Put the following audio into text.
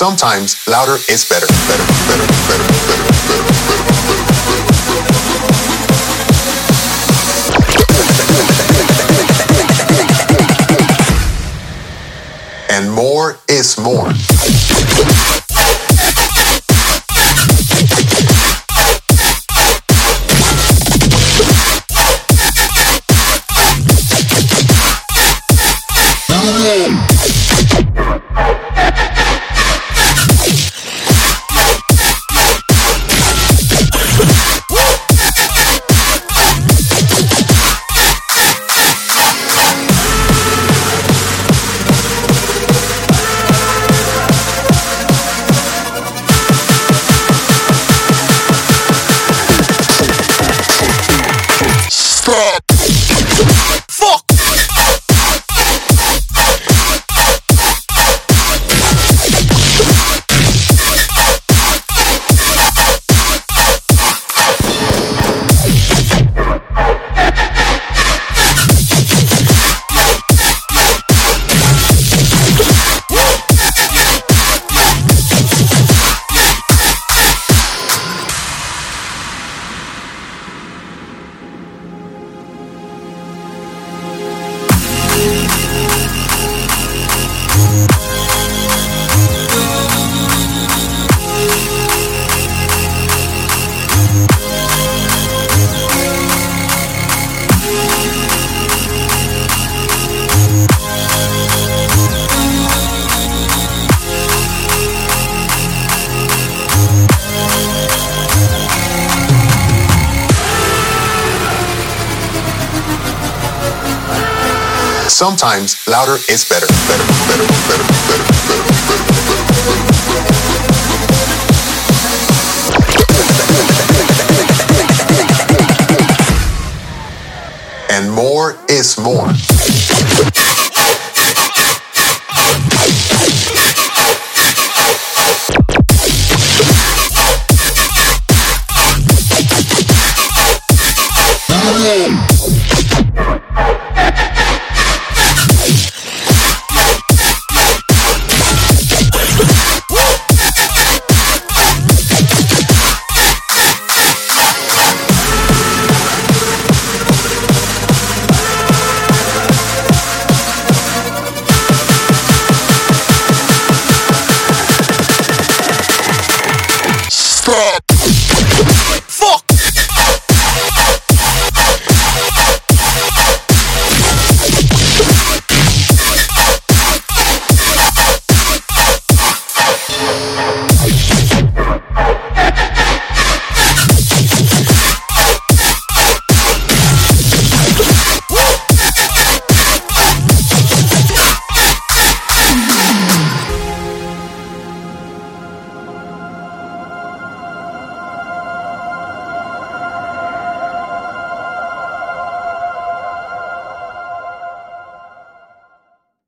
Sometimes louder is better. Better, better, better, better, better, better. And more is more. Sometimes louder is better, better, better, better, better, better, better, and more is more. Yeah.